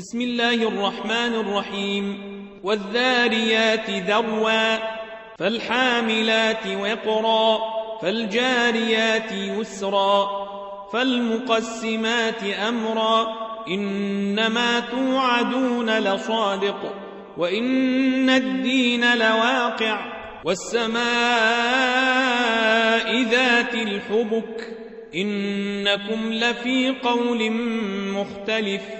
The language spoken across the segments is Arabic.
بسم الله الرحمن الرحيم. والذاريات ذروا فالحاملات وقرا فالجاريات يسرا فالمقسمات أمرا. إنما توعدون لصادق وإن الدين لواقع والسماء ذات الحبك. إنكم لفي قول مختلف.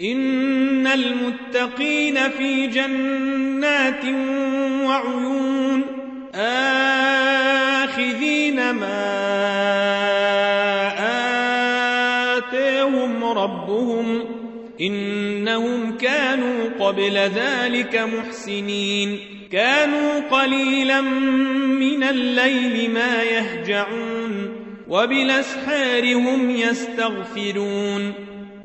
إن المتقين في جنات وعيون آخذين ما آتيهم ربهم إنهم كانوا قبل ذلك محسنين كانوا قليلا من الليل ما يهجعون وبالأسحار هم يستغفرون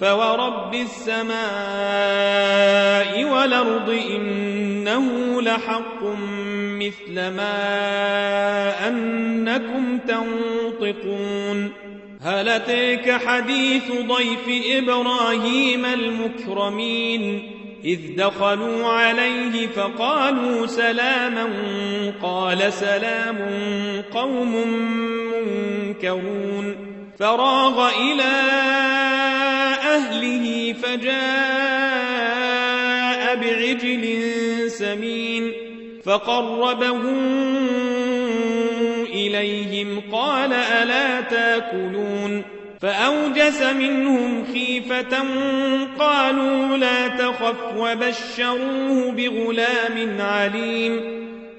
فورب السماء والأرض إنه لحق مثل ما أنكم تنطقون هل أتيك حديث ضيف إبراهيم المكرمين إذ دخلوا عليه فقالوا سلاما قال سلام قوم منكرون فراغ إلى أهله فجاء بعجل سمين فقربه إليهم قال ألا تأكلون فأوجس منهم خيفة قالوا لا تخف وبشروه بغلام عليم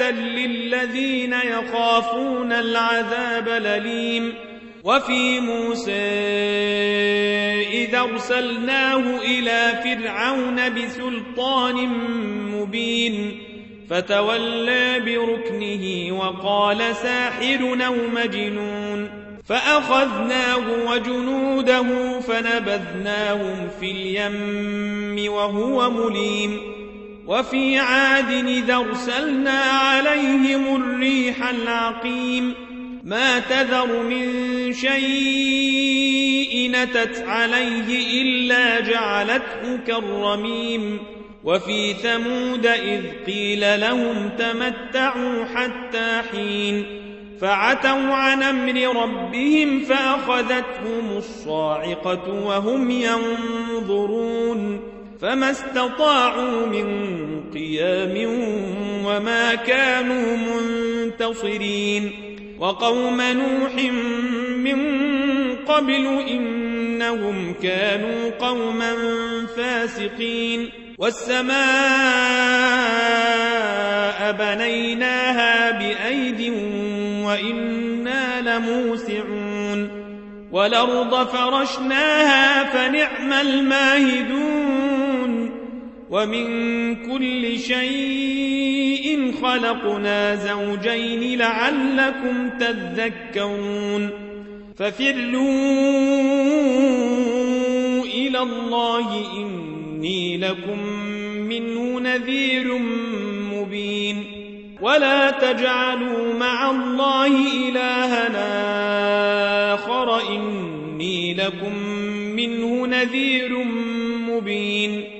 آية للذين يخافون العذاب الأليم وفي موسى إذا أرسلناه إلى فرعون بسلطان مبين فتولى بركنه وقال ساحر أو مجنون فأخذناه وجنوده فنبذناهم في اليم وهو مليم وفي عاد إذا أرسلنا عليهم الريح العقيم ما تذر من شيء نتت عليه إلا جعلته كالرميم وفي ثمود إذ قيل لهم تمتعوا حتى حين فعتوا عن أمر ربهم فأخذتهم الصاعقة وهم ينظرون فما استطاعوا من قيام وما كانوا منتصرين وقوم نوح من قبل إنهم كانوا قوما فاسقين والسماء بنيناها بأيد وإنا لموسعون والأرض فرشناها فنعم الماهدون ومن كل شيء خلقنا زوجين لعلكم تذكرون ففروا إلى الله إني لكم منه نذير مبين ولا تجعلوا مع الله إلهنا آخر إني لكم منه نذير مبين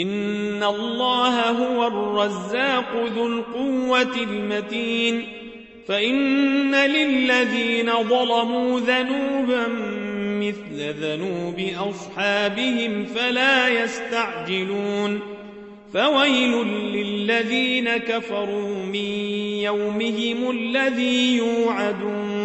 إن الله هو الرزاق ذو القوة المتين فإن للذين ظلموا ذنوبا مثل ذنوب أصحابهم فلا يستعجلون فويل للذين كفروا من يومهم الذي يوعدون